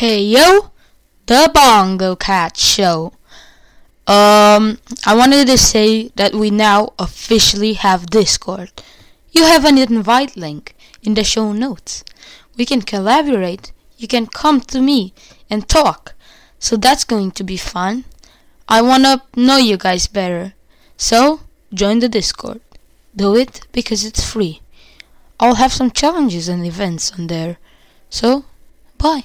Hey yo, the Bongo Cat Show. Um, I wanted to say that we now officially have Discord. You have an invite link in the show notes. We can collaborate. You can come to me and talk. So that's going to be fun. I wanna know you guys better. So, join the Discord. Do it because it's free. I'll have some challenges and events on there. So, bye.